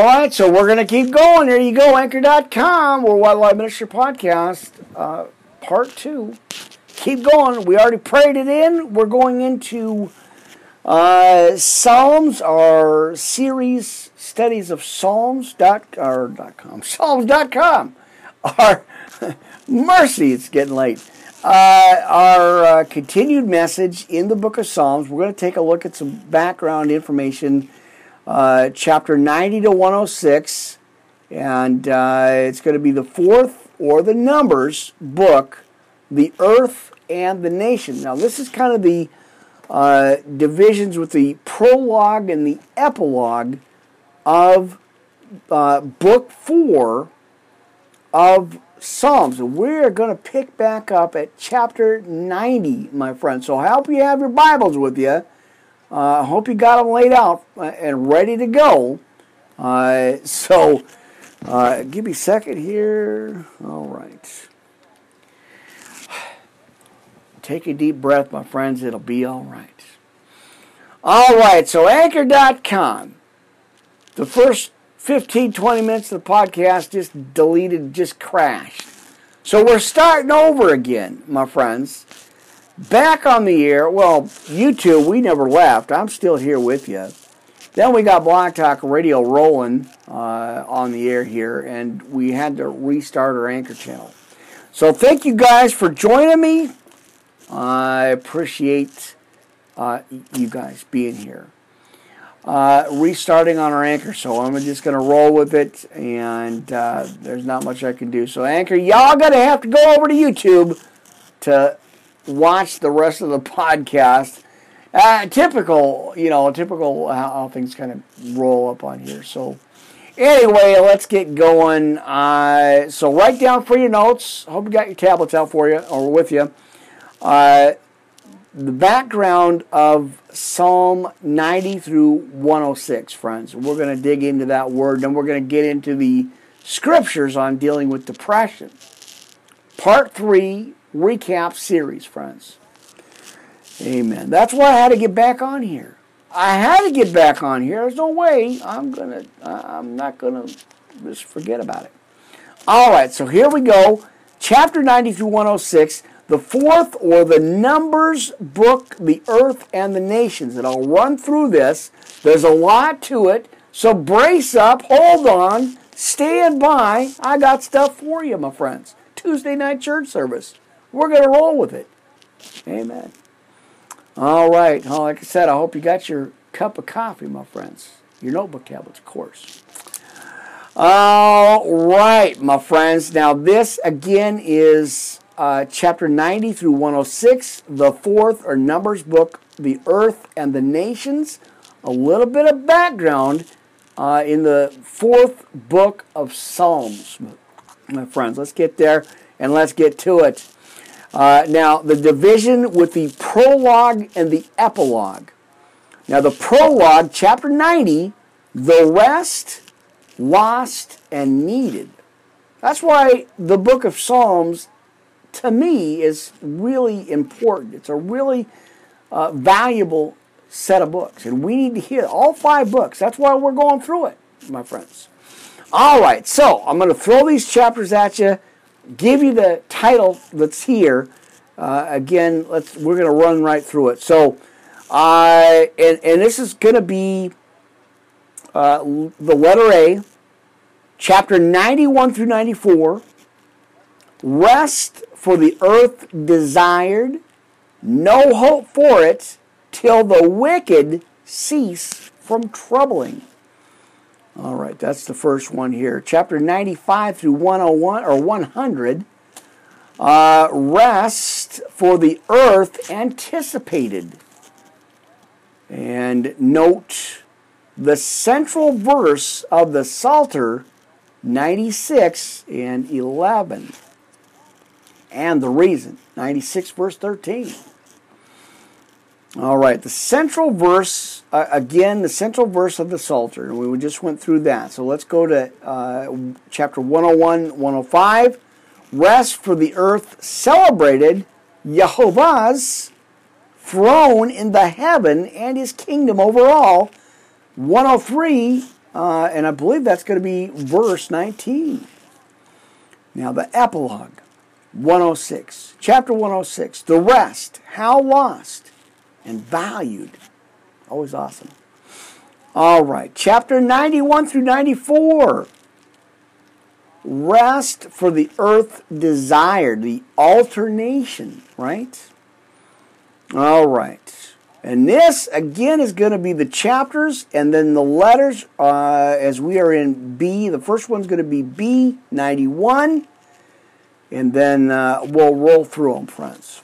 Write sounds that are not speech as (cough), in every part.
All right, so we're going to keep going. There you go, anchor.com, Worldwide Wildlife Ministry Podcast, uh, part two. Keep going. We already prayed it in. We're going into uh, Psalms, our series studies of Psalms dot, or dot com, (laughs) Psalms.com. Our (laughs) mercy, it's getting late. Uh, our uh, continued message in the book of Psalms. We're going to take a look at some background information uh, chapter 90 to 106, and uh, it's going to be the fourth or the Numbers book, the earth and the nation. Now, this is kind of the uh, divisions with the prologue and the epilogue of uh, book four of Psalms. We're going to pick back up at chapter 90, my friends. So I hope you have your Bibles with you. Uh, I hope you got them laid out uh, and ready to go. Uh, (laughs) so, give me a second here. All right. (sighs) Take a deep breath, my friends. It'll be all right. All right, so anchor.com. The first 15, 20 minutes of the podcast just deleted, just crashed. So we're starting over again, my friends back on the air. Well, YouTube, we never left. I'm still here with you. Then we got Blog Talk Radio rolling uh, on the air here, and we had to restart our anchor channel. So thank you guys for joining me. I appreciate uh, you guys being here. Uh, restarting on our anchor, so I'm just going to roll with it, and uh, there's not much I can do. So, anchor, y'all going to have to go over to YouTube to watch the rest of the podcast. Uh, typical, you know, typical how, how, things kind of roll up on here. So, anyway, let's get going. Uh, so, write down for your notes. Hope you got your tablets out for you or with you. Uh, the background of Psalm 90 through 106, friends. We're going to dig into that word, and we're going to get into the scriptures on dealing with depression. Part 3, recap series, friends. Amen. That's why I had to get back on here. I had to get back on here. There's no way I'm gonna. I'm not gonna just forget about it. All right. So here we go. Chapter 90 through 106. The fourth or the Numbers book, the earth and the nations. And I'll run through this. There's a lot to it. So brace up, hold on, stand by. I got stuff for you, my friends. Tuesday night church service. We're going to roll with it. Amen. All right. Well, like I said, I hope you got your cup of coffee, my friends. Your notebook tablets, of course. All right, my friends. Now, this again is uh, chapter 90 through 106, the fourth or Numbers book, The Earth and the Nations. A little bit of background uh, in the fourth book of Psalms, my friends. Let's get there and let's get to it. Uh, now, the division with the prologue and the epilogue. Now, the prologue, chapter 90, the rest, lost, and needed. That's why the book of Psalms, to me, is really important. It's a really uh, valuable set of books. And we need to hear all five books. That's why we're going through it, my friends. All right, so I'm going to throw these chapters at you give you the title that's here. Uh, again, let's we're going to run right through it. So, uh, and, and this is going to be uh, the letter A, chapter 91 through 94. Rest for the earth desired, no hope for it, till the wicked cease from troubling. All right, that's the first one here. Chapter 95 through 101 or 100. Uh, rest for the earth anticipated. And note the central verse of the Psalter 96 and 11. And the reason 96 verse 13. All right, the central verse, uh, again, the central verse of the Psalter, and we just went through that. So let's go to uh, chapter 101, 105. Rest for the earth celebrated Jehovah's throne in the heaven and his kingdom over all. 103, uh, and I believe that's going to be verse 19. Now, the epilogue, 106, chapter 106, the rest, how lost and valued. Always awesome. All right, chapter 91 through 94. Rest for the earth desired, the alternation, right? All right. And this, again, is going to be the chapters and then the letters uh, as we are in B. The first one's going to be B91. And then uh, we'll roll through them, friends.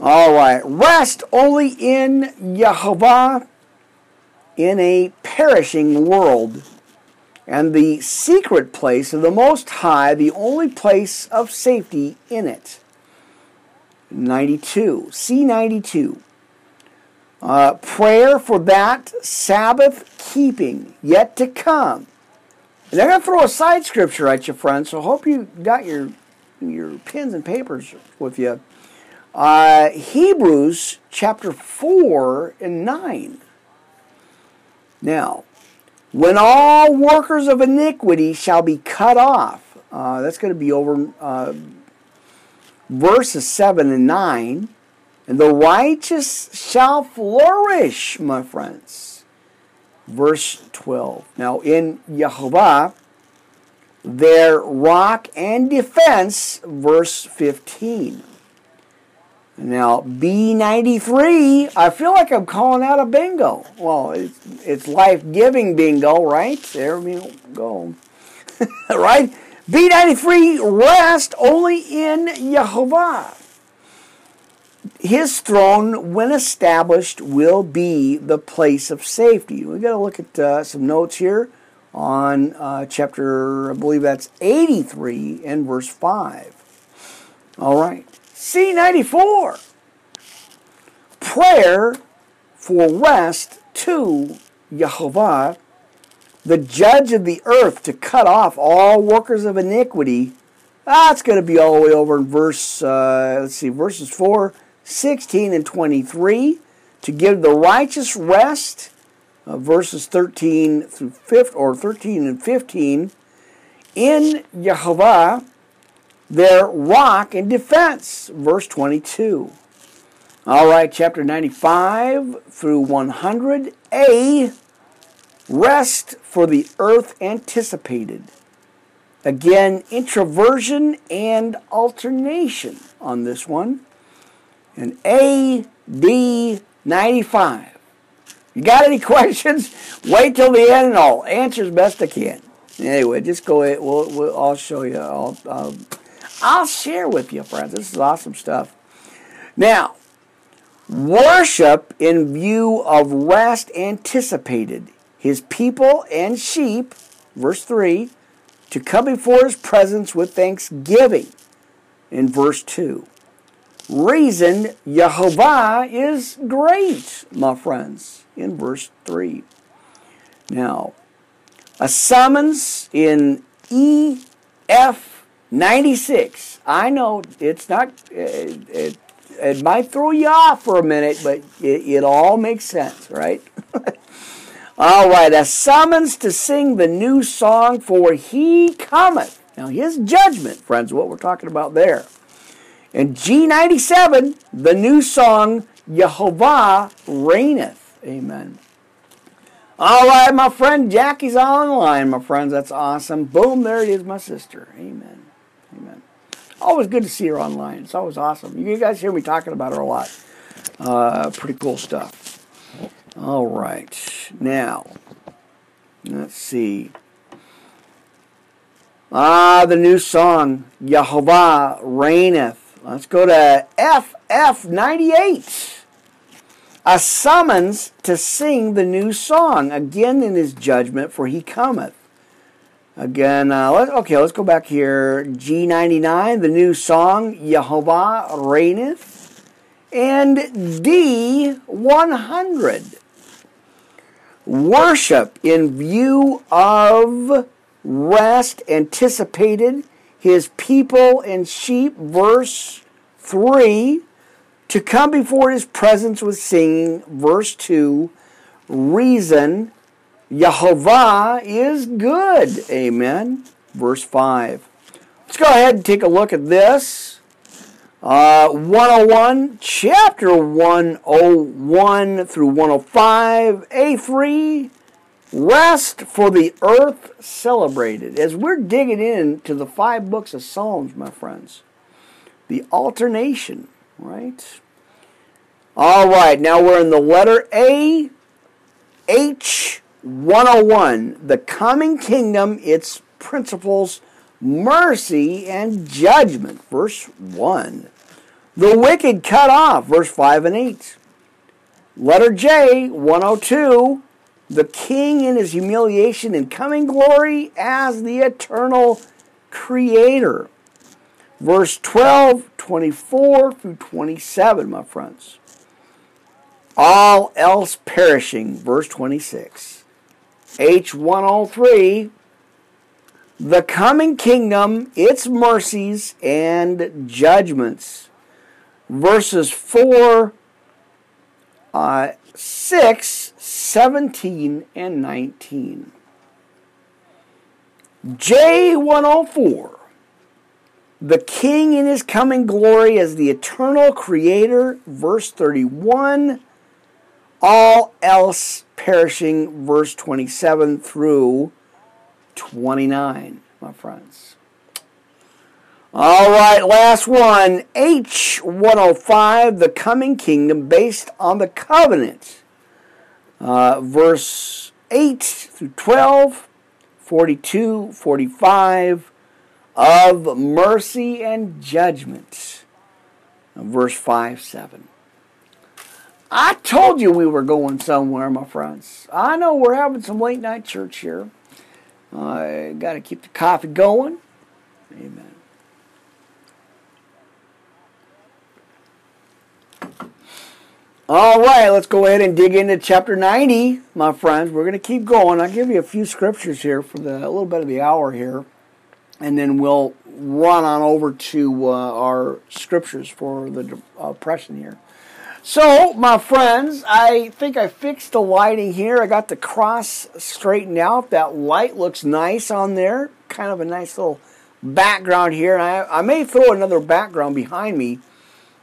All right. Rest only in Yehovah in a perishing world. And the secret place of the Most High, the only place of safety in it. 92. C92. Uh, prayer for that Sabbath keeping yet to come. And I'm going to throw a side scripture at you, friends, so hope you got your, your pens and papers with you. Uh, Hebrews chapter 4 and 9. Now, when all workers of iniquity shall be cut off, uh, that's going to be over uh, verses 7 and 9. And the righteous shall flourish, my friends. Verse 12. Now, in Yehovah, their rock and defense, verse 15. Now, B93, I feel like I'm calling out a bingo. Well, it's, it's life giving bingo, right? There we go. (laughs) right? B93, rest only in Yehovah his throne, when established, will be the place of safety. We've got to look at uh, some notes here on uh, chapter, I believe that's 83 and verse 5. All right. C94. Prayer for rest to Jehovah, the judge of the earth, to cut off all workers of iniquity. That's going to be all the way over in verse, uh, let's see, verses 4 16 and 23 to give the righteous rest, uh, verses 13 through 15, or 13 and 15, in Jehovah, their rock and defense, verse 22. All right, chapter 95 through 100. A, rest for the earth anticipated. Again, introversion and alternation on this one and AD 95. You got any (laughs) questions? Wait till the end and I'll answer as best I can. Anyway, just go ahead. We'll, we'll, I'll show you. I'll, I'll, I'll share with you, friends. This is awesome stuff. Now, worship in view of rest anticipated. His people and sheep, verse 3, to come before his presence with thanksgiving, in verse 2 reason Jehovah is great, my friends, in verse 3. Now, a summons in EF 96. I know it's not, it, it, it might throw you off for a minute, but it, it all makes sense, right? (laughs) all right, a summons to sing the new song, for he cometh. Now, his judgment, friends, what we're talking about there. And G97, the new song, Jehovah Reigneth. Amen. All right, my friend Jackie's online, my friends. That's awesome. Boom, there it is, my sister. Amen. Always good to see her online. It's always awesome. You guys hear me talking about her a lot. Uh, pretty cool stuff. All right. Now, let's see. Ah, the new song, Jehovah Reigneth. Let's go to FF98. A summons to sing the new song, again in his judgment, for he cometh. Again, uh, let, okay, let's go back here. G99, the new song, Jehovah reigneth. And D100, worship in view of rest anticipated his people and sheep, verse 3, to come before his presence with singing, verse 2, reason, Jehovah is good. Amen. Verse 5. Let's go ahead and take a look at this. Uh, 101, chapter 101 through 105, A3, rest for the earth celebrated. As we're digging into the five books of Psalms, my friends, the alternation, right? All right, now we're in the letter A, H, 101, the coming kingdom, its principles, mercy, and judgment. Verse 1. The wicked cut off. Verse 5 and 8. Letter J, 102. The king in his humiliation and coming glory as the eternal creator. Verse 12, 24 through 27, my friends. All else perishing. Verse 26. H103, the coming kingdom, its mercies and judgments. Verses 4, uh, 6, 17, and 19. J104, the king in his coming glory as the eternal creator. Verse 31, all else perishing, verse 27 through 29, my friends. All right, last one. H105, the coming kingdom based on the covenant. Uh, verse 8 through 12, 42, 45 of mercy and judgment. Verse 5, 7. I told you we were going somewhere, my friends. I know we're having some late night church here. I got to keep the coffee going. Amen. All right, let's go ahead and dig into chapter 90, my friends. We're going to keep going. I'll give you a few scriptures here for the, a little bit of the hour here, and then we'll run on over to uh, our scriptures for the oppression here. So, my friends, I think I fixed the lighting here. I got the cross straightened out. That light looks nice on there. Kind of a nice little background here. I, I may throw another background behind me.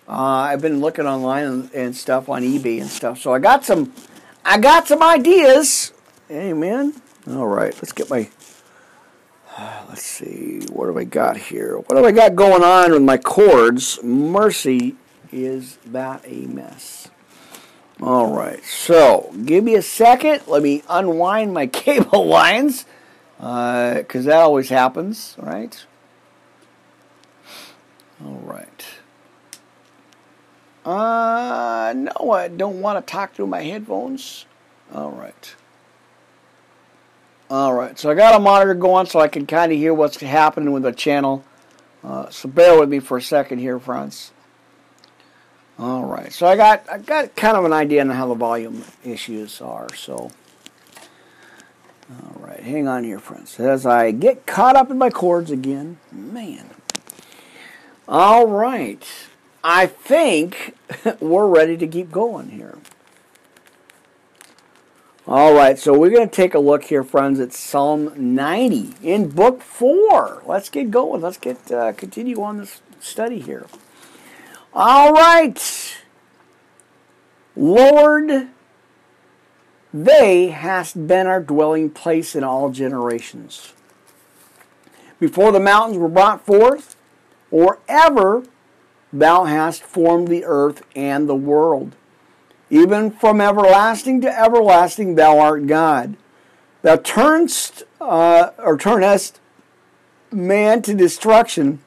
Uh, I've been looking online and, and, stuff on eBay and stuff. So I got some, I got some ideas. Amen. All right, let's get my. (sighs) Let's see. What have I got here? What have I got going on with my cords? Mercy is that a mess? All right, so give me a second. Let me unwind my (laughs) cable lines because uh, that always happens, right? All right. Uh, no, I don't want to talk through my headphones. All right. All right, so I got a monitor going so I can kind of hear what's happening with the channel. Uh, so bear with me for a second here, friends. All right, so I got I got kind of an idea on how the volume issues are. So, all right, hang on here, friends. As I get caught up in my cords again, man. All right, I think (laughs) we're ready to keep going here. All right, so we're going to take a look here, friends, at Psalm 90 in Book 4. Let's get going. Let's get uh, continue on this study here. All right. Lord, they hast been our dwelling place in all generations. Before the mountains were brought forth, or ever thou hast formed the earth and the world. Even from everlasting to everlasting thou art God. Thou turnst uh, or turnest man to destruction,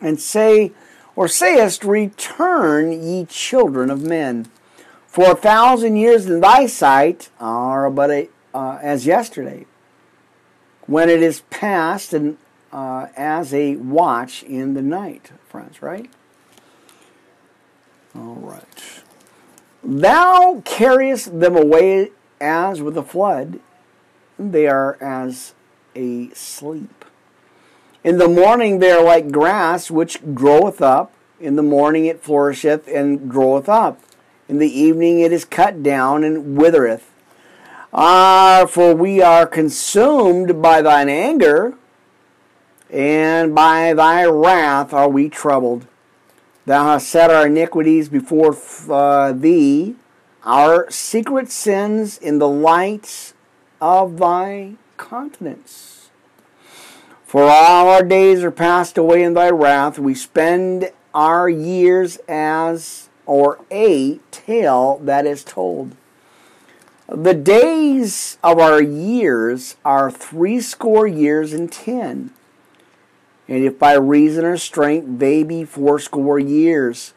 and say or sayest, Return, ye children of men. For a thousand years in thy sight are but a, uh, as yesterday, when it is past and uh, as a watch in the night, friends, right? All right. Thou carriest them away as with a flood, they are as a sleep. In the morning they are like grass which groweth up. In the morning it flourisheth and groweth up. In the evening it is cut down and withereth. Ah, for we are consumed by thine anger, and by thy wrath are we troubled. Thou hast set our iniquities before uh, thee, our secret sins in the light of thy countenance. For all our days are passed away in thy wrath. We spend our years as or a tale that is told. The days of our years are threescore years and ten. And if by reason or strength they be fourscore years,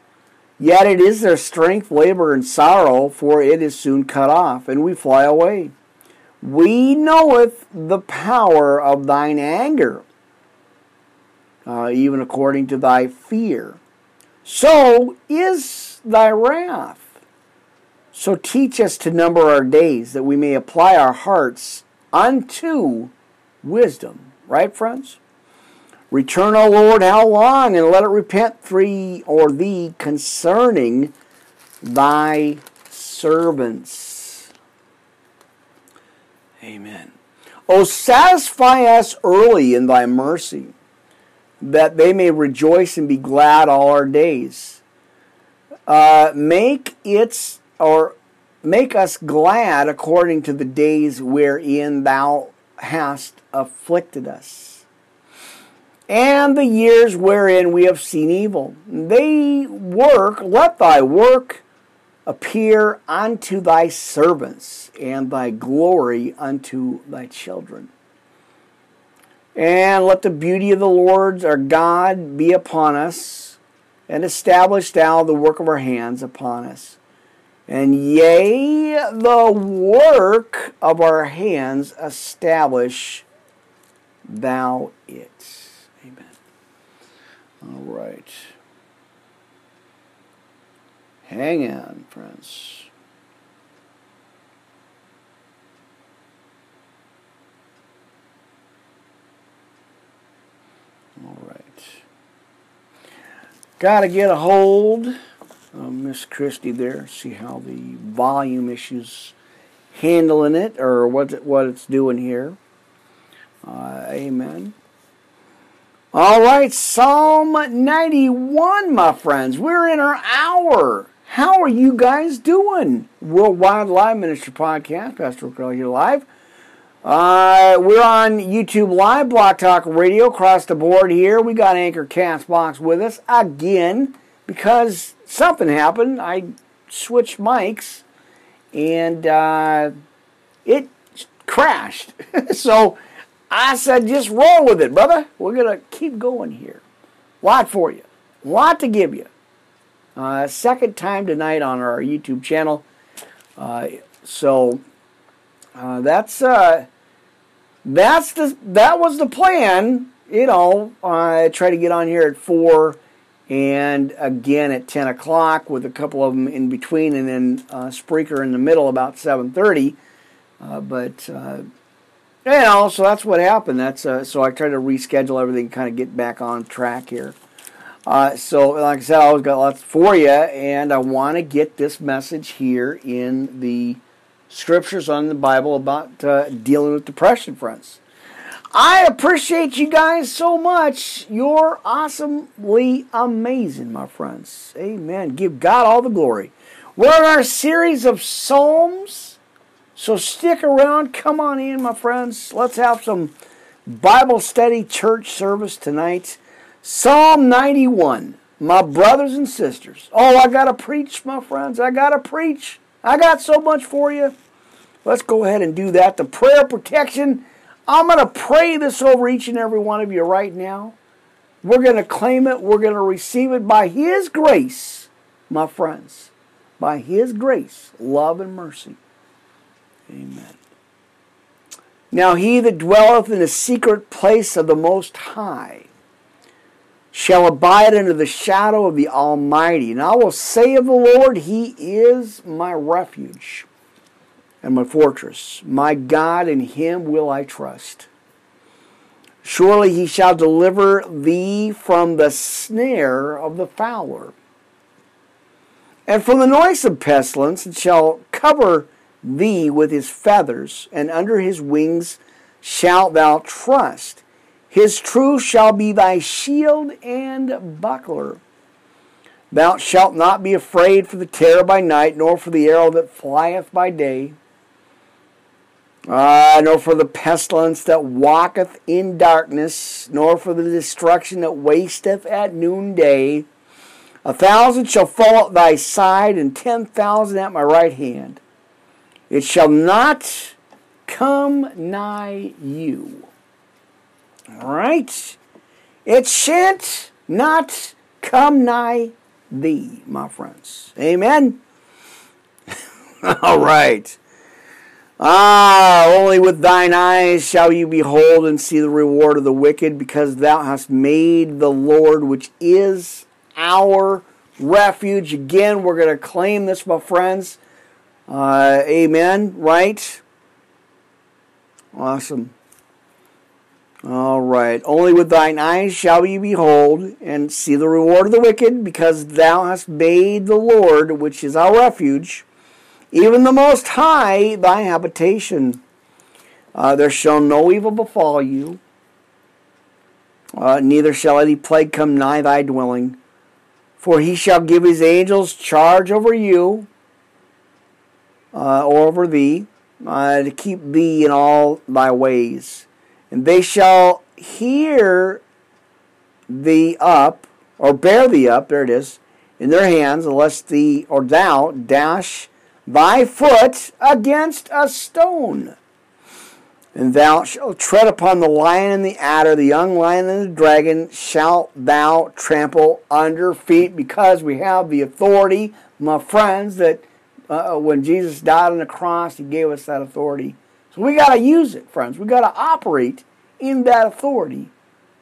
yet it is their strength, labor, and sorrow, for it is soon cut off, and we fly away. We knoweth the power of thine anger, uh, even according to thy fear. So is thy wrath. So teach us to number our days that we may apply our hearts unto wisdom. Right, friends? Return, O Lord, how long? And let it repent thee or thee concerning thy servants. Amen. O satisfy us early in thy mercy, that they may rejoice and be glad all our days. Uh, make its or make us glad according to the days wherein thou hast afflicted us, and the years wherein we have seen evil. They work, let thy work appear unto thy servants, and thy glory unto thy children. And let the beauty of the Lord our God be upon us, and establish thou the work of our hands upon us. And yea, the work of our hands establish thou it. Amen. All right. Hang on, friends. All right. Got to get a hold uh, Miss Christie there, see how the volume issues handling it or what it, what it's doing here. Uh, amen. All right, Psalm 91, my friends. We're in our hour. How are you guys doing? Worldwide Live Ministry Podcast, Pastor Crowley here live. Uh, we're on YouTube Live, Blog Talk Radio, across the board here. We got Anchor Castbox with us again because something happened. I switched mics and uh, it crashed. (laughs) so I said, just roll with it, brother. We're going to keep going here. Lot for you. Lot to give you. Uh, second time tonight on our YouTube channel. Uh, so uh, that's uh, that's the that was the plan. You know, I try to get on here at four and again at 10 o'clock with a couple of them in between and then uh, Spreaker in the middle about 7.30 uh, but you know so that's what happened that's so I tried to reschedule everything kind of get back on track here uh, so like I said I always got lots for you and I want to get this message here in the scriptures on the Bible about uh, dealing with depression friends I appreciate you guys so much. You're awesomely amazing, my friends. Amen. Give God all the glory. We're in our series of Psalms. So stick around. Come on in, my friends. Let's have some Bible study church service tonight. Psalm 91. My brothers and sisters. Oh, I got to preach, my friends. I got to preach. I got so much for you. Let's go ahead and do that. The prayer protection I'm going to pray this over each and every one of you right now. We're going to claim it. We're going to receive it by His grace, my friends. By His grace, love, and mercy. Amen. Now he that dwelleth in the secret place of the Most High shall abide under the shadow of the Almighty. And I will say of the Lord, He is my refuge and my fortress. My God, in him will I trust. Surely he shall deliver thee from the snare of the fowler, and from the noisome pestilence, and shall cover thee with his feathers, and under his wings shalt thou trust. His truth shall be thy shield and buckler. Thou shalt not be afraid for the terror by night, nor for the arrow that flieth by day, uh, nor for the pestilence that walketh in darkness, nor for the destruction that wasteth at noonday. A thousand shall fall at thy side, and ten thousand at my right hand. It shall not come nigh you. Right? It shan't not come nigh thee, my friends. Amen? (laughs) All right. Ah, only with thine eyes shall you behold and see the reward of the wicked, because thou hast made the Lord, which is our refuge. Again, we're going to claim this, my friends. Uh, amen, right? Awesome. All right. Only with thine eyes shall you behold and see the reward of the wicked, because thou hast made the Lord, which is our refuge, even the Most High, thy habitation. Uh, there shall no evil befall you, uh, neither shall any plague come nigh thy dwelling. For he shall give his angels charge over you, uh, or over thee, uh, to keep thee in all thy ways. And they shall hear thee up, or bear thee up, there it is, in their hands, unless thee or thou dash thy foot against a stone. And thou shalt tread upon the lion and the adder, the young lion and the dragon shalt thou trample under feet, because we have the authority, my friends, that uh, when Jesus died on the cross, he gave us that authority. So we got to use it, friends. We got to operate in that authority.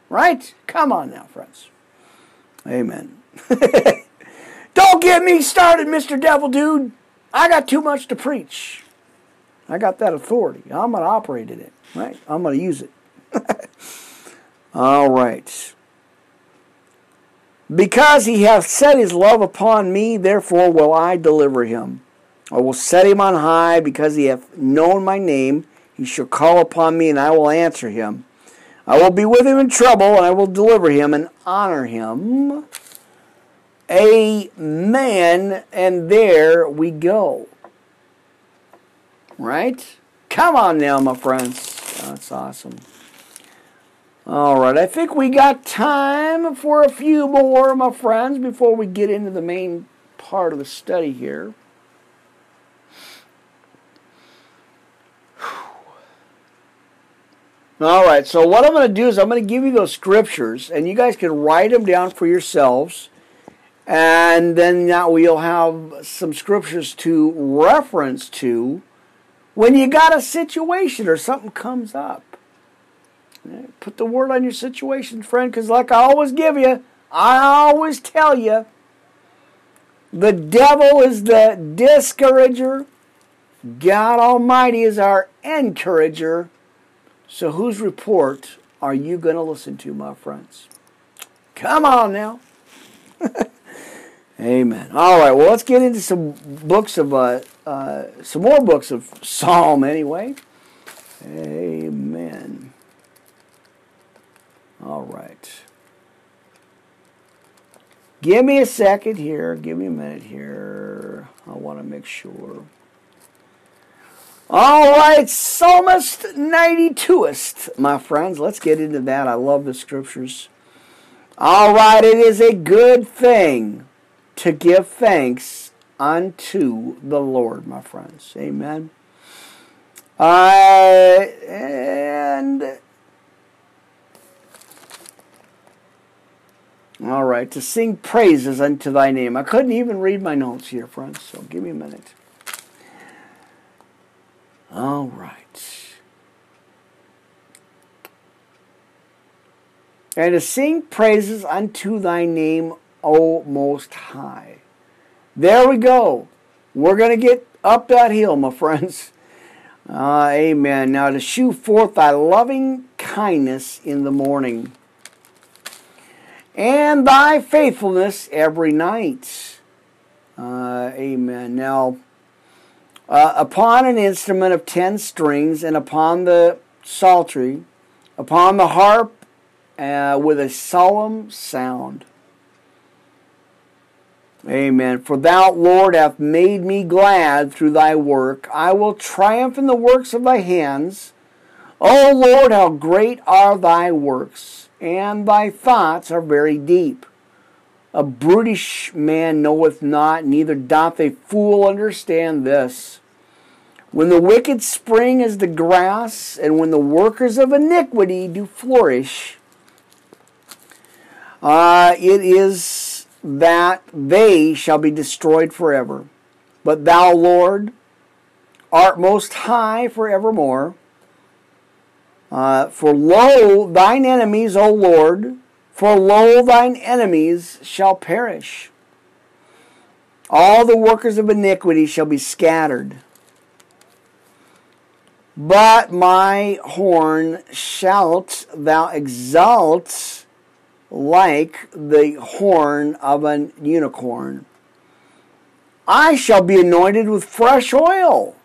Right? Come on now, friends. Amen. (laughs) Don't get me started, Mr. Devil Dude. I got too much to preach. I got that authority. I'm going to operate in it, right? I'm going to use it. (laughs) All right. Because he hath set his love upon me, therefore will I deliver him. I will set him on high because he hath known my name. He shall call upon me, and I will answer him. I will be with him in trouble, and I will deliver him and honor him. Amen. And there we go. Right? Come on now, my friends. That's awesome. All right, I think we got time for a few more, my friends, before we get into the main part of the study here. All right, so what I'm going to do is I'm going to give you those scriptures, and you guys can write them down for yourselves. And then now we'll have some scriptures to reference to when you got a situation or something comes up. Put the word on your situation, friend, because like I always give you, I always tell you, the devil is the discourager. God Almighty is our encourager. So, whose report are you going to listen to, my friends? Come on now. (laughs) Amen. All right, well, let's get into some books of, uh, uh, some more books of Psalm anyway. Amen. All right. Give me a second here. Give me a minute here. I want to make sure. All right, Psalmist 92ist, my friends. Let's get into that. I love the scriptures. All right, it is a good thing to give thanks unto the Lord, my friends. Amen. Uh, and all right, to sing praises unto thy name. I couldn't even read my notes here, friends, so give me a minute. All right. And to sing praises unto thy name, O Most High. There we go. We're going to get up that hill, my (laughs) friends. Uh, amen. Now to shew forth thy loving kindness in the morning and thy faithfulness every night. Uh, amen. Now, uh, upon an instrument of ten strings, and upon the psaltery, upon the harp, uh, with a solemn sound. Amen. For thou, Lord, hast made me glad through thy work. I will triumph in the works of thy hands. O Lord, how great are thy works, and thy thoughts are very deep. A brutish man knoweth not, neither doth a fool understand this. When the wicked spring as the grass, and when the workers of iniquity do flourish, uh, it is that they shall be destroyed forever. But thou, Lord, art most high forevermore. Uh, for lo, thine enemies, O Lord, for lo, thine enemies shall perish. All the workers of iniquity shall be scattered. But my horn shalt thou exalt like the horn of an unicorn. I shall be anointed with fresh oil.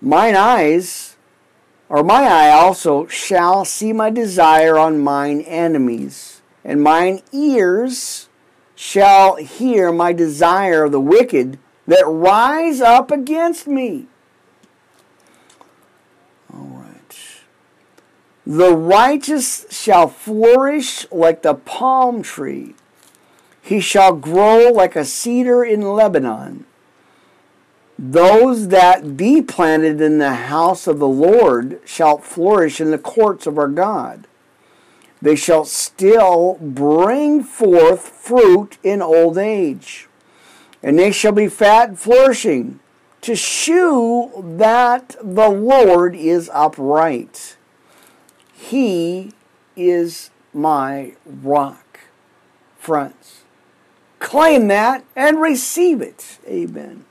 Mine eyes, or my eye also, shall see my desire on mine enemies, and mine ears shall hear my desire of the wicked that rise up against me. The righteous shall flourish like the palm tree. He shall grow like a cedar in Lebanon. Those that be planted in the house of the Lord shall flourish in the courts of our God. They shall still bring forth fruit in old age, and they shall be fat and flourishing, to shew that the Lord is upright. He is my rock. Friends, claim that and receive it. Amen.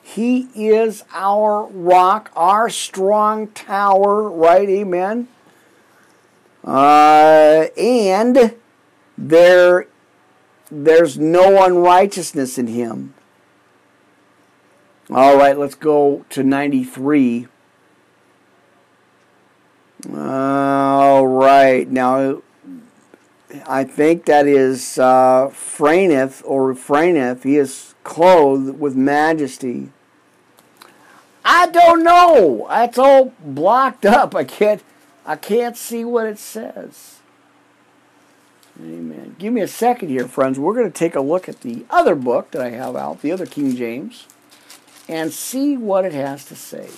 He is our rock, our strong tower, right? Amen. Uh, and there, there's no unrighteousness in him. All right, let's go to 93. All right. Now, I think that is uh, Fraineth or Refraineth. He is clothed with majesty. I don't know. That's all blocked up. I can't. I can't see what it says. Amen. Give me a second here, friends. We're going to take a look at the other book that I have out, the other King James, and see what it has to say.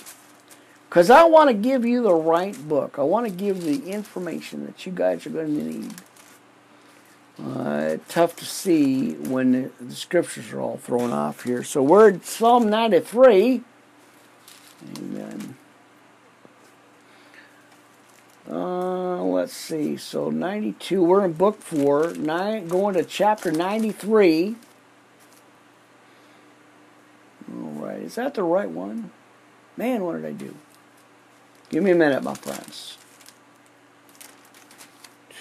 Because I want to give you the right book. I want to give the information that you guys are going to need. Uh, tough to see when the, the, scriptures are all thrown off here. So we're at Psalm 93. Amen. Uh, let's see. So 92. We're in book 4. Nine, going to chapter 93. All right. Is that the right one? Man, what did I do? Give me a minute, my friends.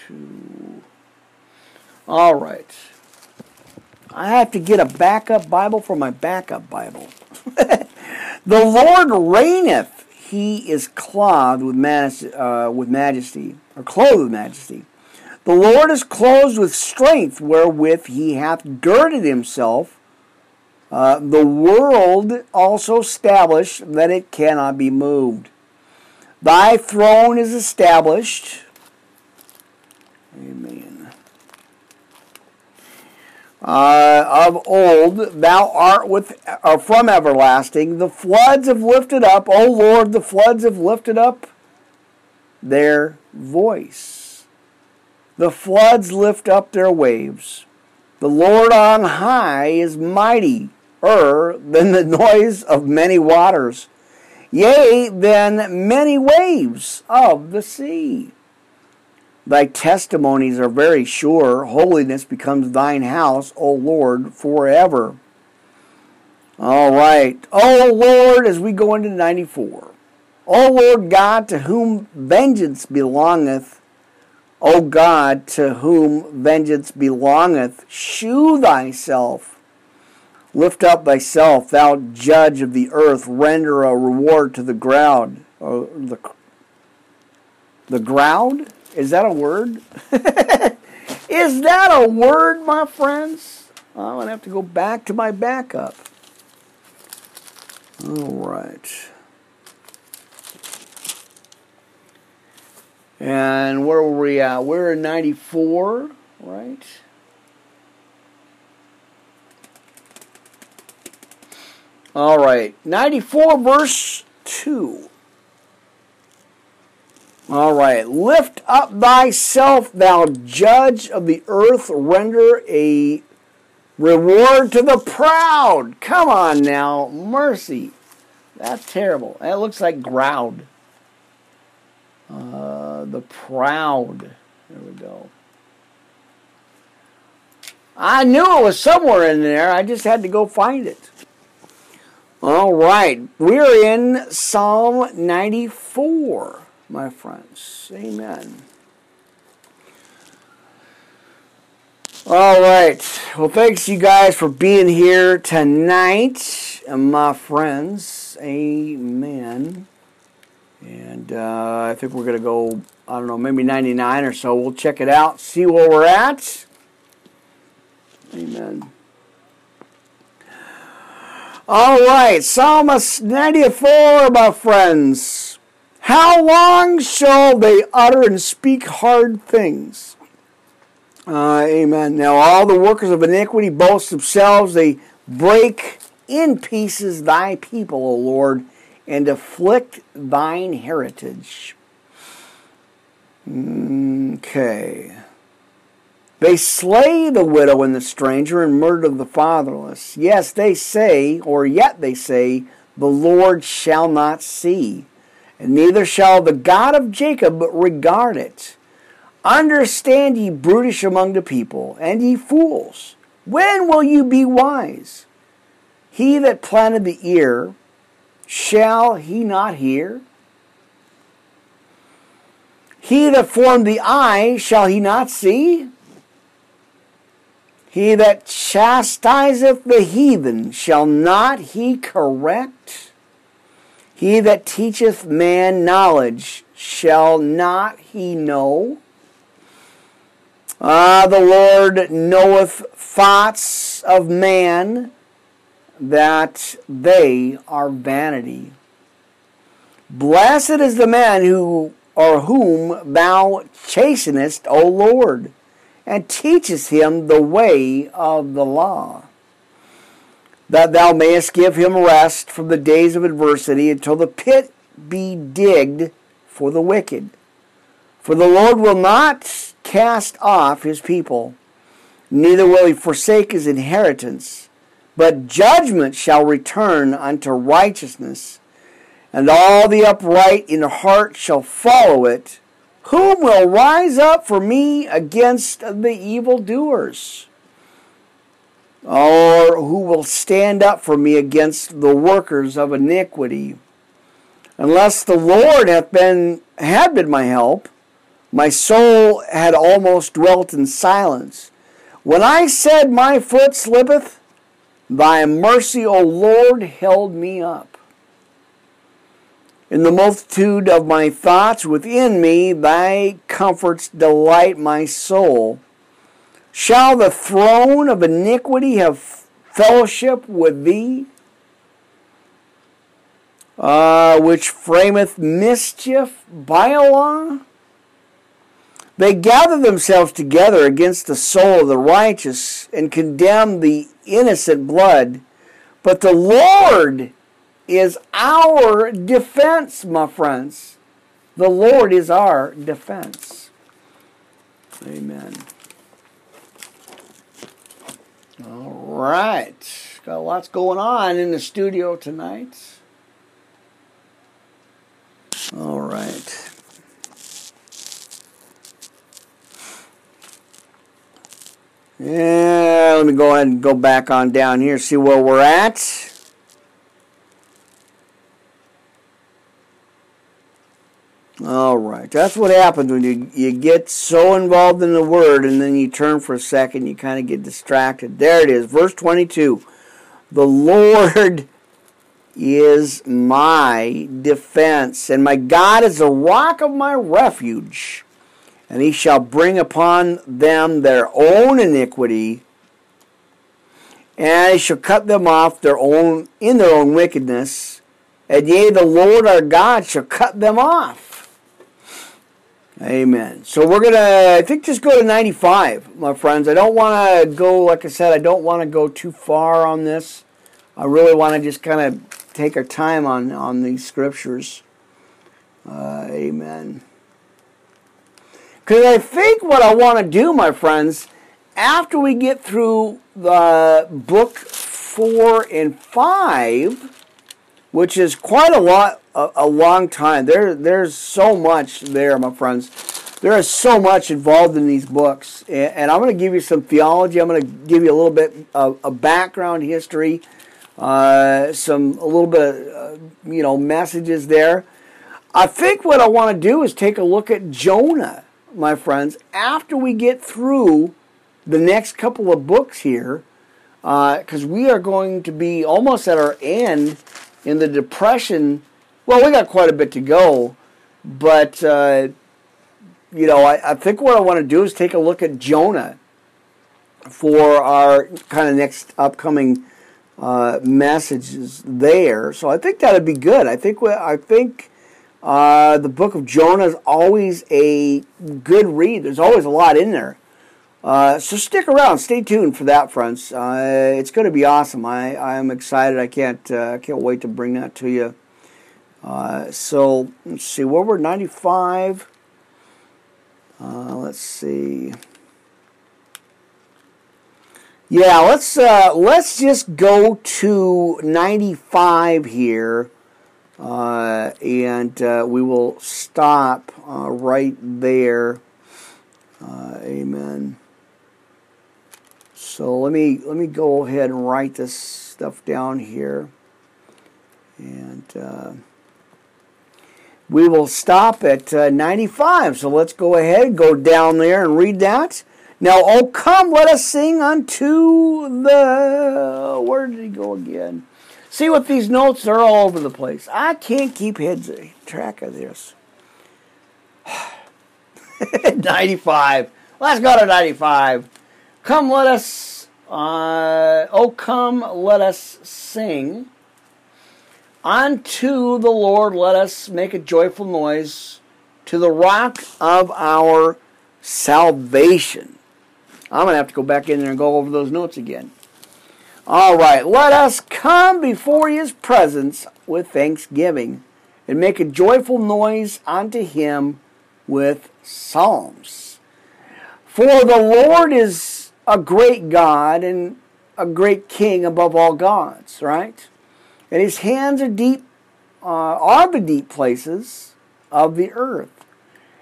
Two. All right. I have to get a backup Bible for my backup Bible. (laughs) the Lord reigneth. He is clothed with, uh, with majesty, or clothed with majesty. The Lord is clothed with strength, wherewith he hath girded himself. Uh, the world also established that it cannot be moved. Thy throne is established. Amen. Uh, of old, thou art with uh, from everlasting. The floods have lifted up, O Lord. The floods have lifted up their voice. The floods lift up their waves. The Lord on high is mightier than the (laughs) noise of many waters yea, than many waves of the sea. Thy testimonies are very sure. Holiness becomes thine house, O Lord, forever. All right. O Lord, as we go into 94. O Lord God, to whom vengeance belongeth, O God, to whom vengeance belongeth, shew thyself Lift up thyself, thou judge of the earth, render a reward to the ground. Or the, the ground? Is that a word? (laughs) Is that a word, my friends? I'm going to have to go back to my backup. All right. And where were we at? We're in 94, right? All right. 94 verse 2. All right. Lift up thyself, thou judge of the earth, render a reward to the proud. Come on now. Mercy. That's terrible. That looks like ground. Uh, the proud. There we go. I knew it was somewhere in there. I just had to go find it. All right. We're in Psalm 94, my friends. Amen. All right. Well, thanks you guys for being here tonight, my friends. Amen. And uh, I think we're going to go, I don't know, maybe 99 or so. We'll check it out, see where we're at. Amen. All right, Psalmist 94, my friends. How long shall they utter and speak hard things? Uh, amen. Now, all the workers of iniquity boast themselves. They break in pieces thy people, O Lord and afflict thine heritage. Okay. They slay the widow and the stranger and murder the fatherless. Yes, they say, or yet they say, the Lord shall not see, and neither shall the God of Jacob regard it. Understand ye brutish among the people, and ye fools. When will you be wise? He that planted the ear Shall he not hear? He that formed the eye, shall he not see? He that chastiseth the heathen, shall not he correct? He that teacheth man knowledge, shall not he know? Ah, the Lord knoweth thoughts of man, that they are vanity. Blessed is the man who or whom thou chastenest, O Lord, and teachest him the way of the law, that thou mayest give him rest from the days of adversity until the pit be digged for the wicked. For the Lord will not cast off his people, neither will he forsake his inheritance. But judgment shall return unto righteousness, and all the upright in heart shall follow it. Whom will rise up for me against the evildoers? Or who will stand up for me against the workers of iniquity? Unless the Lord hath been had been my help, my soul had almost dwelt in silence. When I said, My foot slippeth, Thy mercy, O Lord, held me up. In the multitude of my thoughts within me, thy comforts delight my soul. Shall the throne of iniquity have fellowship with thee? Uh, which frameth mischief by law? They gather themselves together against the soul of the righteous and condemn the innocent blood. But the Lord is our defense, my friends. The Lord is our defense. Amen. All right. Got lots going on in the studio tonight. All right. Yeah, let me go ahead and go back on down here, see where we're at. All right, that's what happens when you, you get so involved in the word and then you turn for a second, you kind of get distracted. There it is, verse 22. The Lord is my defense, and my God is the rock of my refuge. And he shall bring upon them their own iniquity, and he shall cut them off their own in their own wickedness. And yea, the Lord our God shall cut them off. Amen. So we're gonna, I think, just go to 95, my friends. I don't want to go, like I said, I don't want to go too far on this. I really want to just kind of take our time on on these scriptures. Uh, amen. Because I think what I want to do, my friends, after we get through the book four and five, which is quite a lot, a, a long time. There, there's so much there, my friends. There is so much involved in these books, and, and I'm going to give you some theology. I'm going to give you a little bit of a background history, uh, some a little bit, uh, you know, messages there. I think what I want to do is take a look at Jonah, my friends, after we get through the next couple of books here, because uh, we are going to be almost at our end in the Depression, well, we got quite a bit to go, but uh, you know, I, I think what I want to do is take a look at Jonah for our kind of next upcoming uh, messages there. So I think that'd be good. I think I think uh, the book of Jonah is always a good read. There's always a lot in there. Uh, so stick around, stay tuned for that, friends. Uh, it's going to be awesome. I I'm excited. I can't uh, can't wait to bring that to you. Uh, so let's see, where we're 95. Uh, let's see. Yeah, let's uh, let's just go to 95 here, and we will stop right there. amen. So let me let me go ahead and write this stuff down here, and uh, we will stop at uh, 95. So let's go ahead, go down there and read that. Now, oh come, let us sing unto the. Where did he go again? See what these notes are all over the place. I can't keep heads track of this. (sighs) (laughs) 95. Let's go to 95. Come, let us, uh, oh, come, let us sing. Unto the Lord, let us make a joyful noise to the rock of our salvation. I'm going to have to go back in there and go over those notes again. All right, let us come before his presence with thanksgiving and make a joyful noise unto him with psalms. For the Lord is a great God and a great king above all gods, right? And his hands are deep, uh, are the deep places of the earth.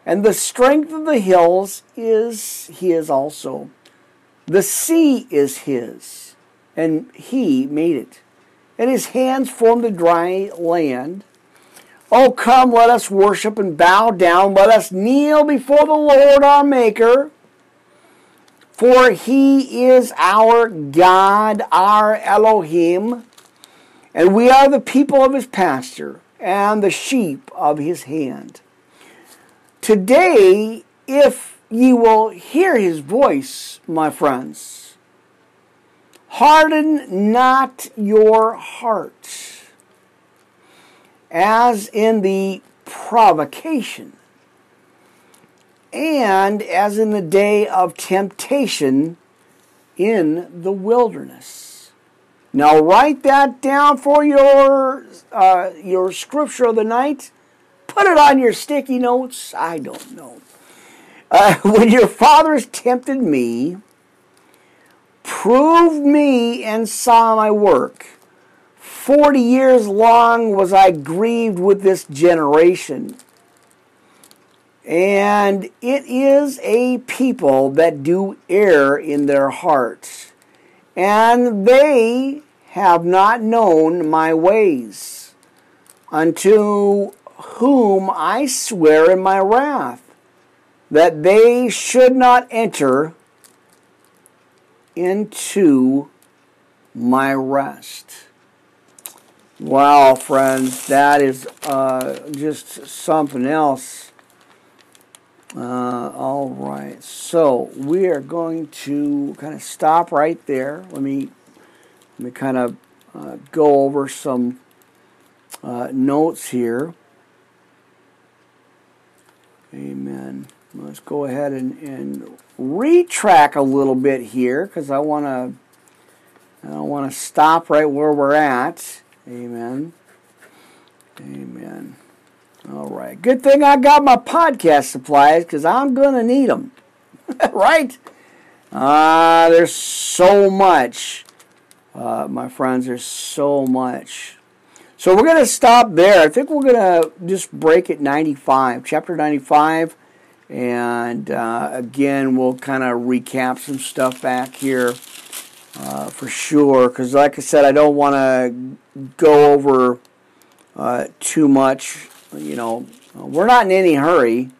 And the strength of the hills is his also. The sea is his, and he made it. And his hands formed the dry land. Oh, come, let us worship and bow down. Let us kneel before the Lord our Maker. For he is our God, our Elohim, and we are the people of his pasture and the sheep of his hand. Today, if ye will hear his voice, my friends, harden not your hearts, as in the provocation and as in the day of temptation in the wilderness. Now write that down for your uh, your scripture of the night. Put it on your sticky notes. I don't know. Uh, (laughs) when your fathers tempted me, proved me and saw my work. Forty years long was I grieved with this generation. And it is a people that do err in their hearts, and they have not known my ways, unto whom I swear in my wrath, that they should not enter into my rest. Wow, friends, that is uh, just something else. Uh, all right, so we are going to kind of stop right there. Let me let me kind of uh, go over some uh, notes here. Amen. Let's go ahead and, and retrack a little bit here because I want to I want to stop right where we're at. Amen. Amen. All right. Good thing I got my podcast supplies because I'm going to need them. (laughs) right? Ah, uh, there's so much. Uh, my friends, there's so much. So we're going to stop there. I think we're going to just break at 95, chapter 95. And uh, again, we'll kind of recap some stuff back here uh, for sure. Because, like I said, I don't want to go over uh, too much. You know, we're not in any hurry.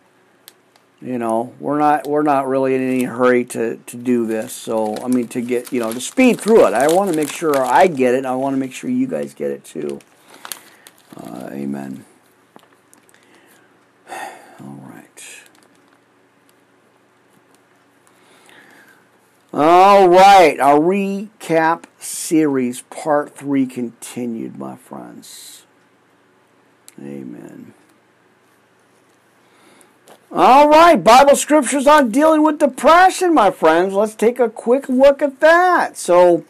You know, we're not we're not really in any hurry to, to do this. So I mean, to get you know to speed through it. I want to make sure I get it. I want to make sure you guys get it too. Uh, amen. (sighs) All right. All right, our recap series, part three, continued, my friends. Amen. All right, Bible scriptures on dealing with depression, my friends. Let's take a quick look at that. So,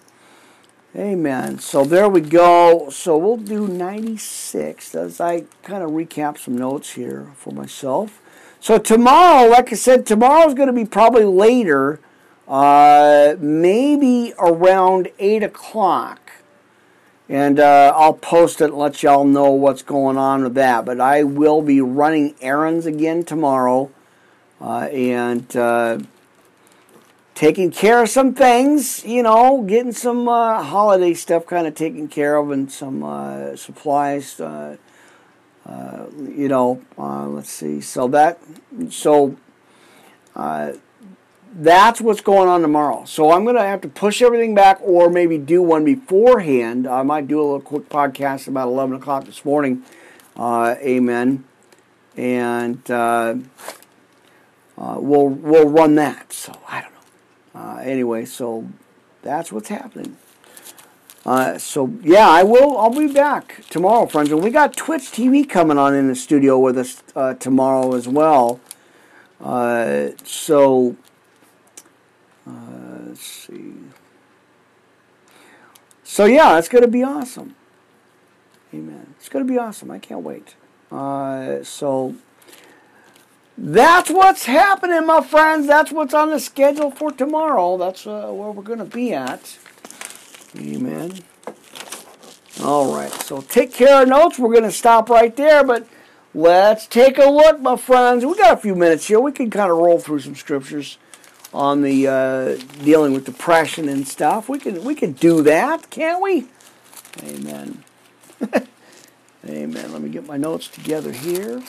amen. So, there we go. So, we'll do 96 as I kind of recap some notes here for myself. So, tomorrow, like I said, tomorrow is going to be probably later uh, maybe around 8 o'clock. And uh, I'll post it and let y'all know what's going on with that. But I will be running errands again tomorrow uh, and uh, taking care of some things, you know, getting some uh, holiday stuff kind of taken care of and some uh, supplies. Uh, you know, let's see. So that, so that's what's going on tomorrow. So I'm going to have to push everything back or maybe do one beforehand. I might do a little quick podcast about 11 o'clock this morning. Uh, amen. And uh, uh, we'll, we'll run that. So I don't know. Uh, anyway, so that's what's happening. Uh, so yeah, I will. I'll be back tomorrow, friends. And we got Twitch TV coming on in the studio with us uh, tomorrow as well. so let's see. So yeah, it's going to be awesome. Amen. It's going to be awesome. I can't wait. Uh, so that's what's happening, my friends. That's what's on the schedule for tomorrow. That's uh, where we're going to be at. Amen. All right. So take care of notes. We're going to stop right there, but let's take a look, my friends. We got a few minutes here. We can kind of roll through some scriptures on the uh, dealing with depression and stuff. We can we can do that, can't we? Amen. (laughs) Amen. Let me get my notes together here.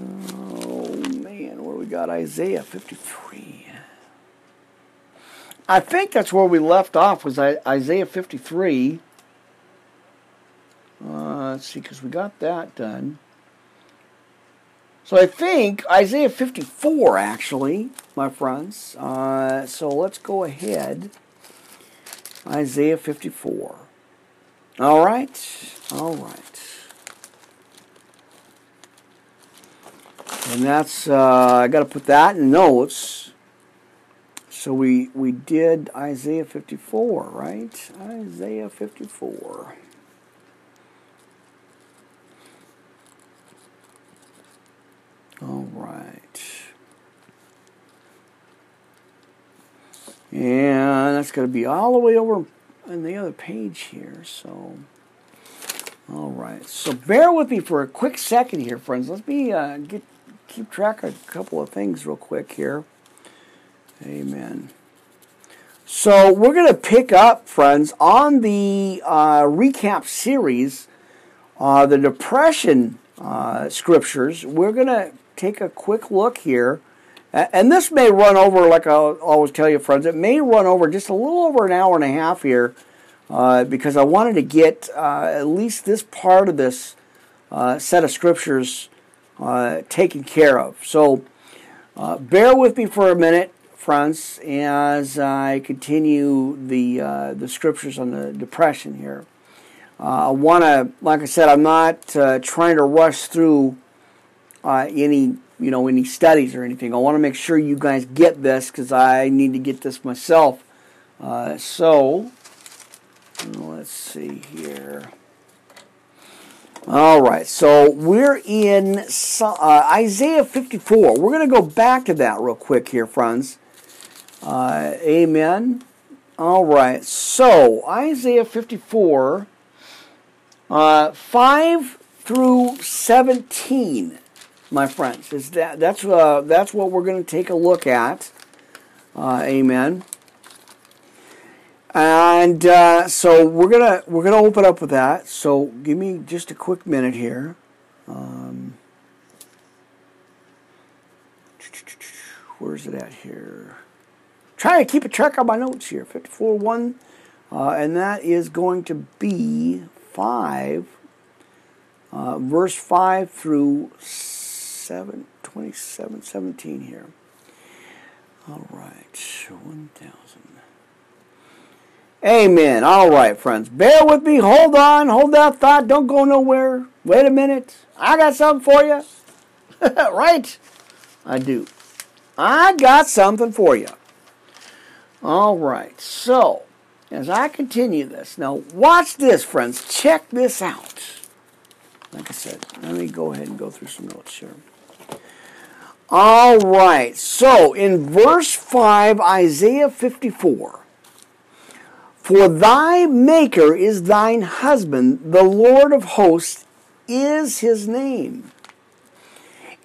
Oh man, where we got Isaiah 53. I think that's where we left off was Isaiah 53. Uh, let's see, because we got that done. So I think Isaiah 54, actually, my friends. Uh, so let's go ahead. Isaiah 54. All right. All right. And that's, uh, I got to put that in notes. So we, we did Isaiah 54, right? Isaiah 54. All right. And that's going to be all the way over on the other page here. So, all right. So bear with me for a quick second here, friends. Let me uh, get keep track of a couple of things real quick here. Amen. So we're going to pick up, friends, on the uh, recap series, uh, the depression uh, scriptures. We're going to take a quick look here And this may run over, like I always tell you, friends, it may run over just a little over an hour and a half here uh, because I wanted to get uh, at least this part of this uh, set of scriptures uh, taken care of. So uh, bear with me for a minute, friends, as I continue the, uh, the scriptures on the depression here. I want to, like I said, I'm not trying to rush through any you know any studies or anything. I want to make sure you guys get this because I need to get this myself. Uh, so let's see here. All right, so we're in uh, Isaiah 54. We're going to go back to that real quick here, friends. Uh, amen. All right, so Isaiah 54, uh, 5 through 17 my friends. Is that that's uh, that's what we're going to take a look at. Uh, amen. And uh, so we're gonna we're gonna open up with that. So give me just a quick minute here. Um, where's it at here? Trying to keep a track of my notes here. Fifty-four one, uh, and that is going to be five, uh, verse five through. 7, 27, 17 here. All right, 1,000. Amen. All right, friends. Bear with me. Hold on. Hold that thought. Don't go nowhere. Wait a minute. I got something for you. (laughs) right? I do. I got something for you. All right. So, as I continue this, now watch this, friends. Check this out. Like I said, let me go ahead and go through some notes here. All right. So in verse 5, Isaiah 54 For thy Maker is thine husband, the Lord of hosts is his name.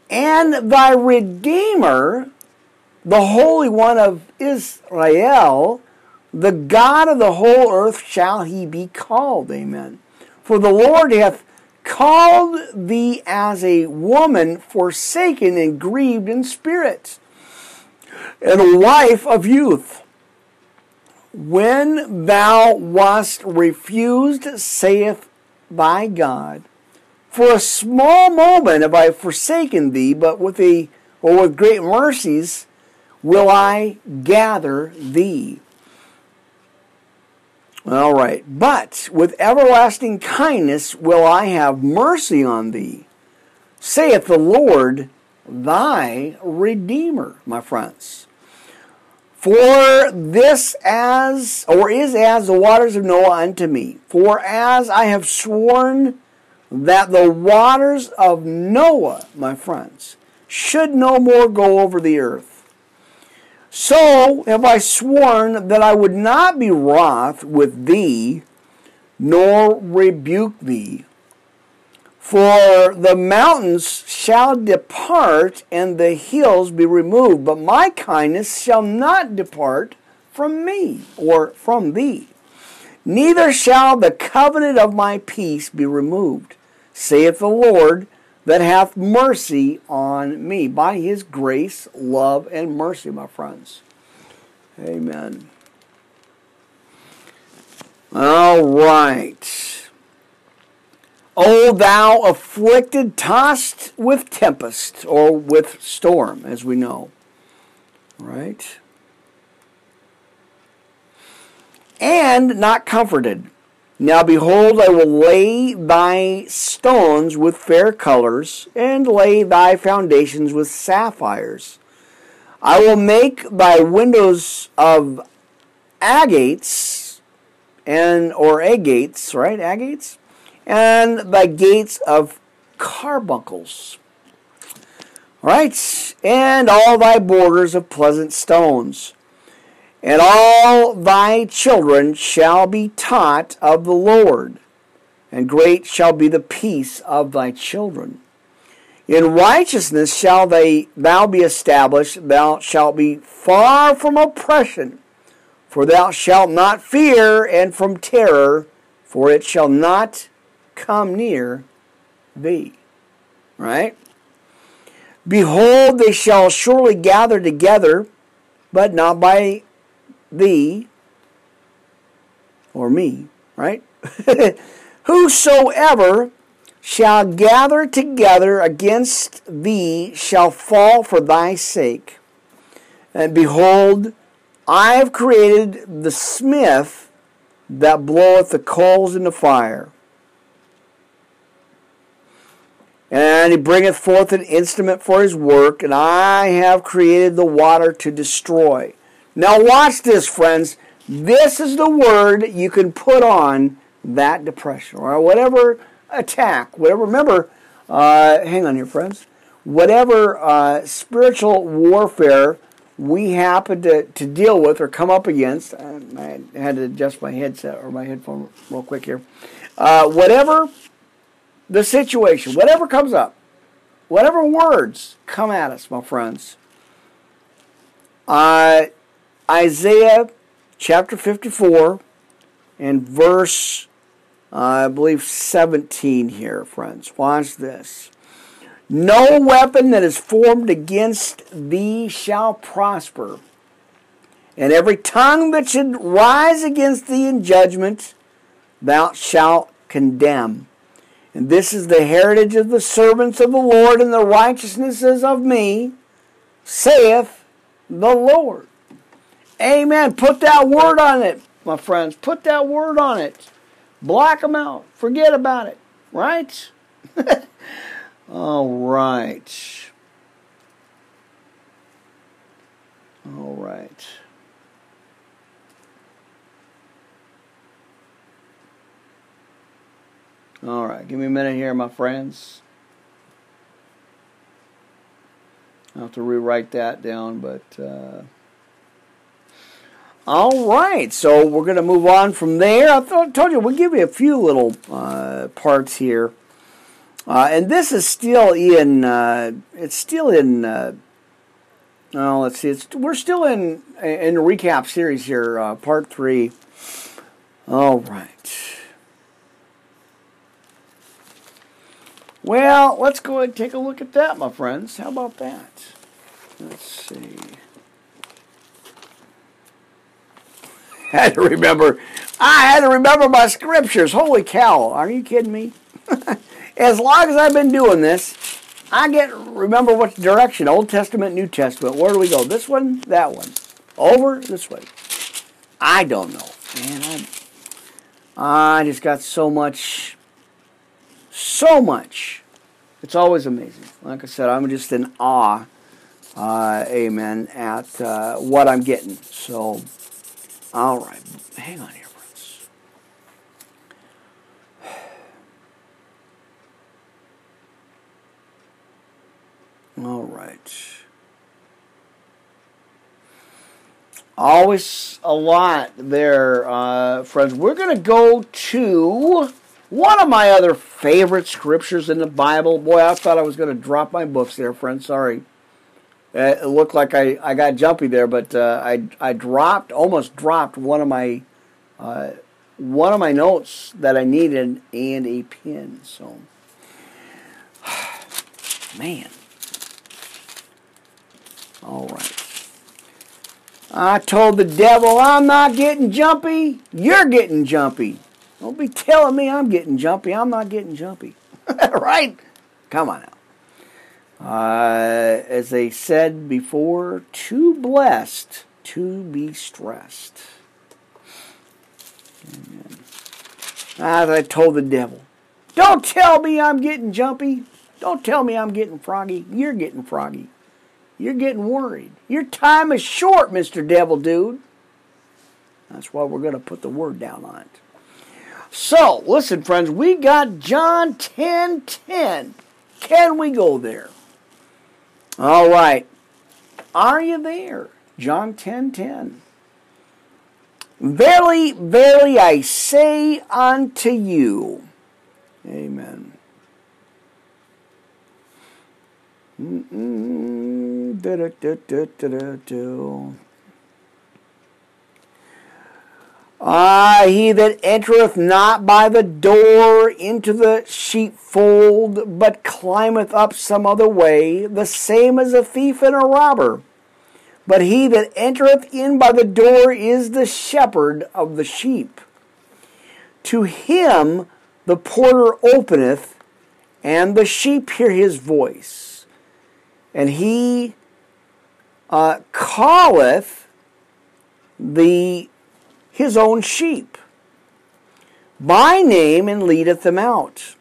And thy Redeemer, the Holy One of Israel, the God of the whole earth shall he be called. Amen. For the Lord hath called thee as a woman forsaken and grieved in spirit, and a wife of youth. When thou wast refused, saith thy God, for a small moment have I forsaken thee, but with a or with great mercies will I gather thee. All right. But with everlasting kindness will I have mercy on thee, saith the Lord thy Redeemer, my friends. For this as, or is as the waters of Noah unto me. For as I have sworn that the waters of Noah, my friends, should no more go over the earth so have I sworn that I would not be wroth with thee, nor rebuke thee. For the mountains shall depart, and the hills be removed, but my kindness shall not depart from me, or from thee. Neither shall the covenant of my peace be removed, saith the Lord that hath mercy on me by his grace, love, and mercy, my friends. Amen. All right. O thou afflicted, tossed with tempest, or with storm, as we know. Right? And not comforted now behold, I will lay thy stones with fair colors, and lay thy foundations with sapphires. I will make thy windows of agates, and or agates, right? Agates, and thy gates of carbuncles. Right, and all thy borders of pleasant stones and all thy children shall be taught of the Lord, and great shall be the peace of thy children. In righteousness shall they, thou be established, thou shalt be far from oppression, for thou shalt not fear, and from terror, for it shall not come near thee. Right? Behold, they shall surely gather together, but not by thee or me, right? (laughs) Whosoever shall gather together against thee shall fall for thy sake. And behold, I have created the smith that bloweth the coals in the fire. And he bringeth forth an instrument for his work, and I have created the water to destroy. Now, watch this, friends. This is the word you can put on that depression or whatever attack, whatever. Remember, uh, hang on here, friends. Whatever uh, spiritual warfare we happen to, to deal with or come up against, I had to adjust my headset or my headphone real quick here. Uh, whatever the situation, whatever comes up, whatever words come at us, my friends, uh, Isaiah chapter 54 and verse, uh, I believe, 17 here, friends. Watch this. No weapon that is formed against thee shall prosper. And every tongue that should rise against thee in judgment, thou shalt condemn. And this is the heritage of the servants of the Lord, and the righteousnesses of me, saith the Lord. Amen. Put that word on it, my friends. Put that word on it. Block them out. Forget about it. Right? (laughs) All right. All right. All right. Give me a minute here, my friends. I'll have to rewrite that down, but. Uh, all right, so we're going to move on from there. I thought, told you we'll give you a few little uh, parts here. Uh, and this is still in. Uh, it's still in. Oh, let's see. It's we're still in in the recap series here, uh, part three. All right. Well, let's go ahead and take a look at that, my friends. How about that? Let's see. (laughs) had to remember. I had to remember my scriptures. Holy cow! Are you kidding me? (laughs) as long as I've been doing this, I get remember what direction, Old Testament, New Testament. Where do we go? This one, that one, over this way. I don't know, man. I, I just got so much, so much. It's always amazing. Like I said, I'm just in awe, uh, amen, at uh, what I'm getting. So, all right, hang on here. Friends. All right. Always a lot there, uh, friends. We're going to go to one of my other favorite scriptures in the Bible. Boy, I thought I was going to drop my books there, friends. Sorry. Uh, it looked like I, I got jumpy there, but uh, I, I dropped, almost dropped one of my uh, one of my notes that I needed and a pin. So, (sighs) man. All right. I told the devil I'm not getting jumpy. You're getting jumpy. Don't be telling me I'm getting jumpy. I'm not getting jumpy. (laughs) right? Come on now. Uh, as they said before, too blessed to be stressed. Amen. As I told the devil, don't tell me I'm getting jumpy. Don't tell me I'm getting froggy. You're getting froggy. You're getting worried. Your time is short, Mr. Devil Dude. That's why we're going to put the word down on it. So, listen, friends, we got John 10 10. Can we go there? All right. Are you there? John 10 10. Verily, verily, I say unto you. Amen. Ah, he that entereth not by the door into the sheepfold, but climbeth up some other way, the same as a thief and a robber. But he that entereth in by the door is the shepherd of the sheep. To him the porter openeth, and the sheep hear his voice. And he uh, calleth the his own sheep by name and leadeth them out.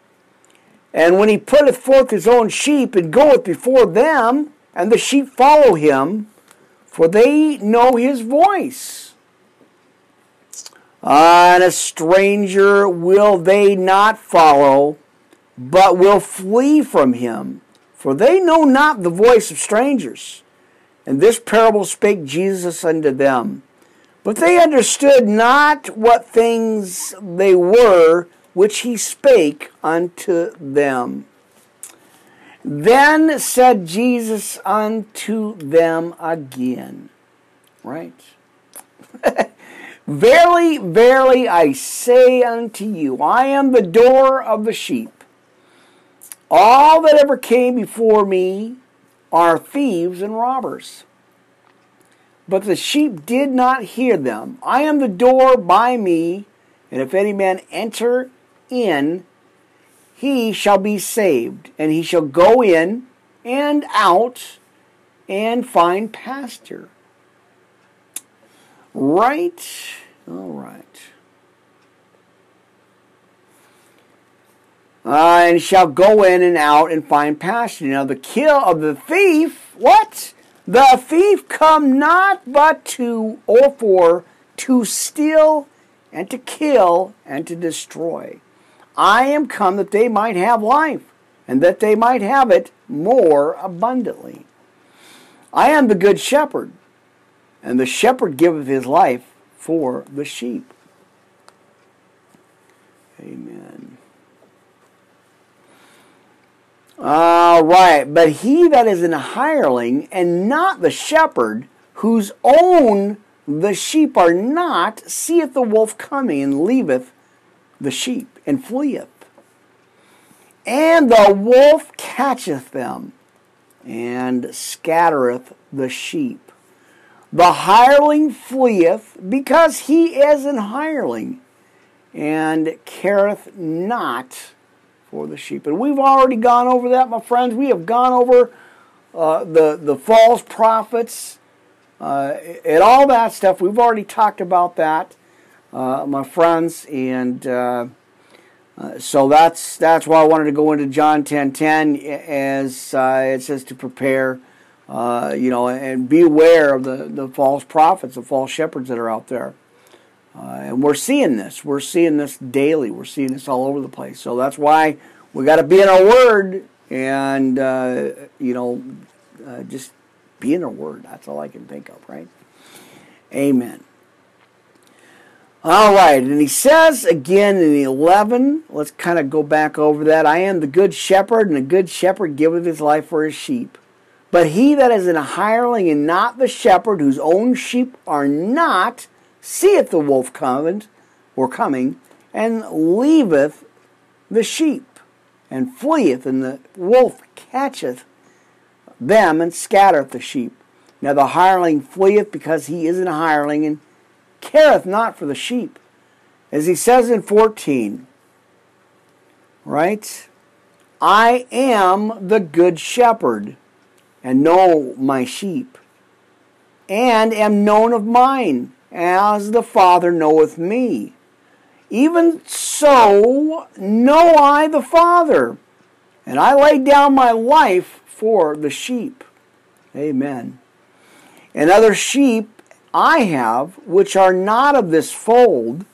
And when he putteth forth his own sheep and goeth before them, and the sheep follow him, for they know his voice. Ah, and a stranger will they not follow, but will flee from him, for they know not the voice of strangers. And this parable spake Jesus unto them. But they understood not what things they were which he spake unto them. Then said Jesus unto them again, right? (laughs) verily, verily, I say unto you, I am the door of the sheep. All that ever came before me are thieves and robbers. But the sheep did not hear them. I am the door by me, and if any man enter in, he shall be saved, and he shall go in and out and find pasture. Right? All right. Uh, and shall go in and out and find pasture. Now, the kill of the thief, what? The thief come not but to or for to steal and to kill and to destroy. I am come that they might have life, and that they might have it more abundantly. I am the good shepherd, and the shepherd giveth his life for the sheep. Amen. All right, but he that is an hireling and not the shepherd, whose own the sheep are not, seeth the wolf coming and leaveth the sheep and fleeth. And the wolf catcheth them and scattereth the sheep. The hireling fleeth because he is an hireling and careth not for the sheep. And we've already gone over that, my friends. We have gone over uh, the, the false prophets uh, and all that stuff. We've already talked about that, uh, my friends. And uh, uh, so that's that's why I wanted to go into John 10 10 as uh, it says to prepare. you know, and be aware of the, the false prophets, the false shepherds that are out there. Uh, and we're seeing this. We're seeing this daily. We're seeing this all over the place. So that's why we got to be in our word and, uh, you know, uh, just be in our word. That's all I can think of, right? Amen. All right, and he says again in the 11, let's kind of go back over that. I am the good shepherd, and the good shepherd giveth his life for his sheep. But he that is an hireling and not the shepherd, whose own sheep are not, seeth the wolf coming, or coming, and leaveth the sheep, and fleeth, and the wolf catcheth them and scattereth the sheep. Now the hireling fleeth because he is an hireling and careth not for the sheep. As he says in 14, right? I am the good shepherd and know my sheep, and am known of mine as the Father knoweth me. Even so know I the Father, and I lay down my life for the sheep. Amen. And other sheep I have, which are not of this fold,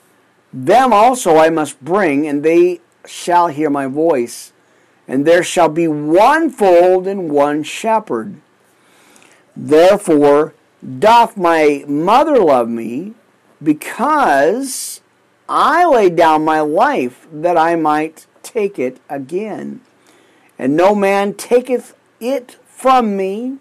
them also I must bring, and they shall hear my voice. And there shall be one fold and one shepherd. Therefore, doth my mother love me because I laid down my life that I might take it again. And no man taketh it from me,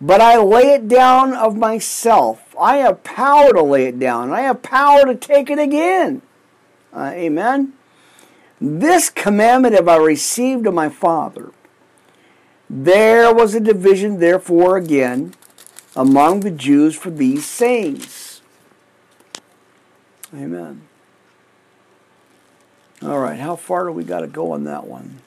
but I lay it down of myself. I have power to lay it down. I have power to take it again. Uh, amen. This commandment have I received of my Father. There was a division, therefore, again among the Jews for these sayings. Amen. All right, how far do we got to go on that one?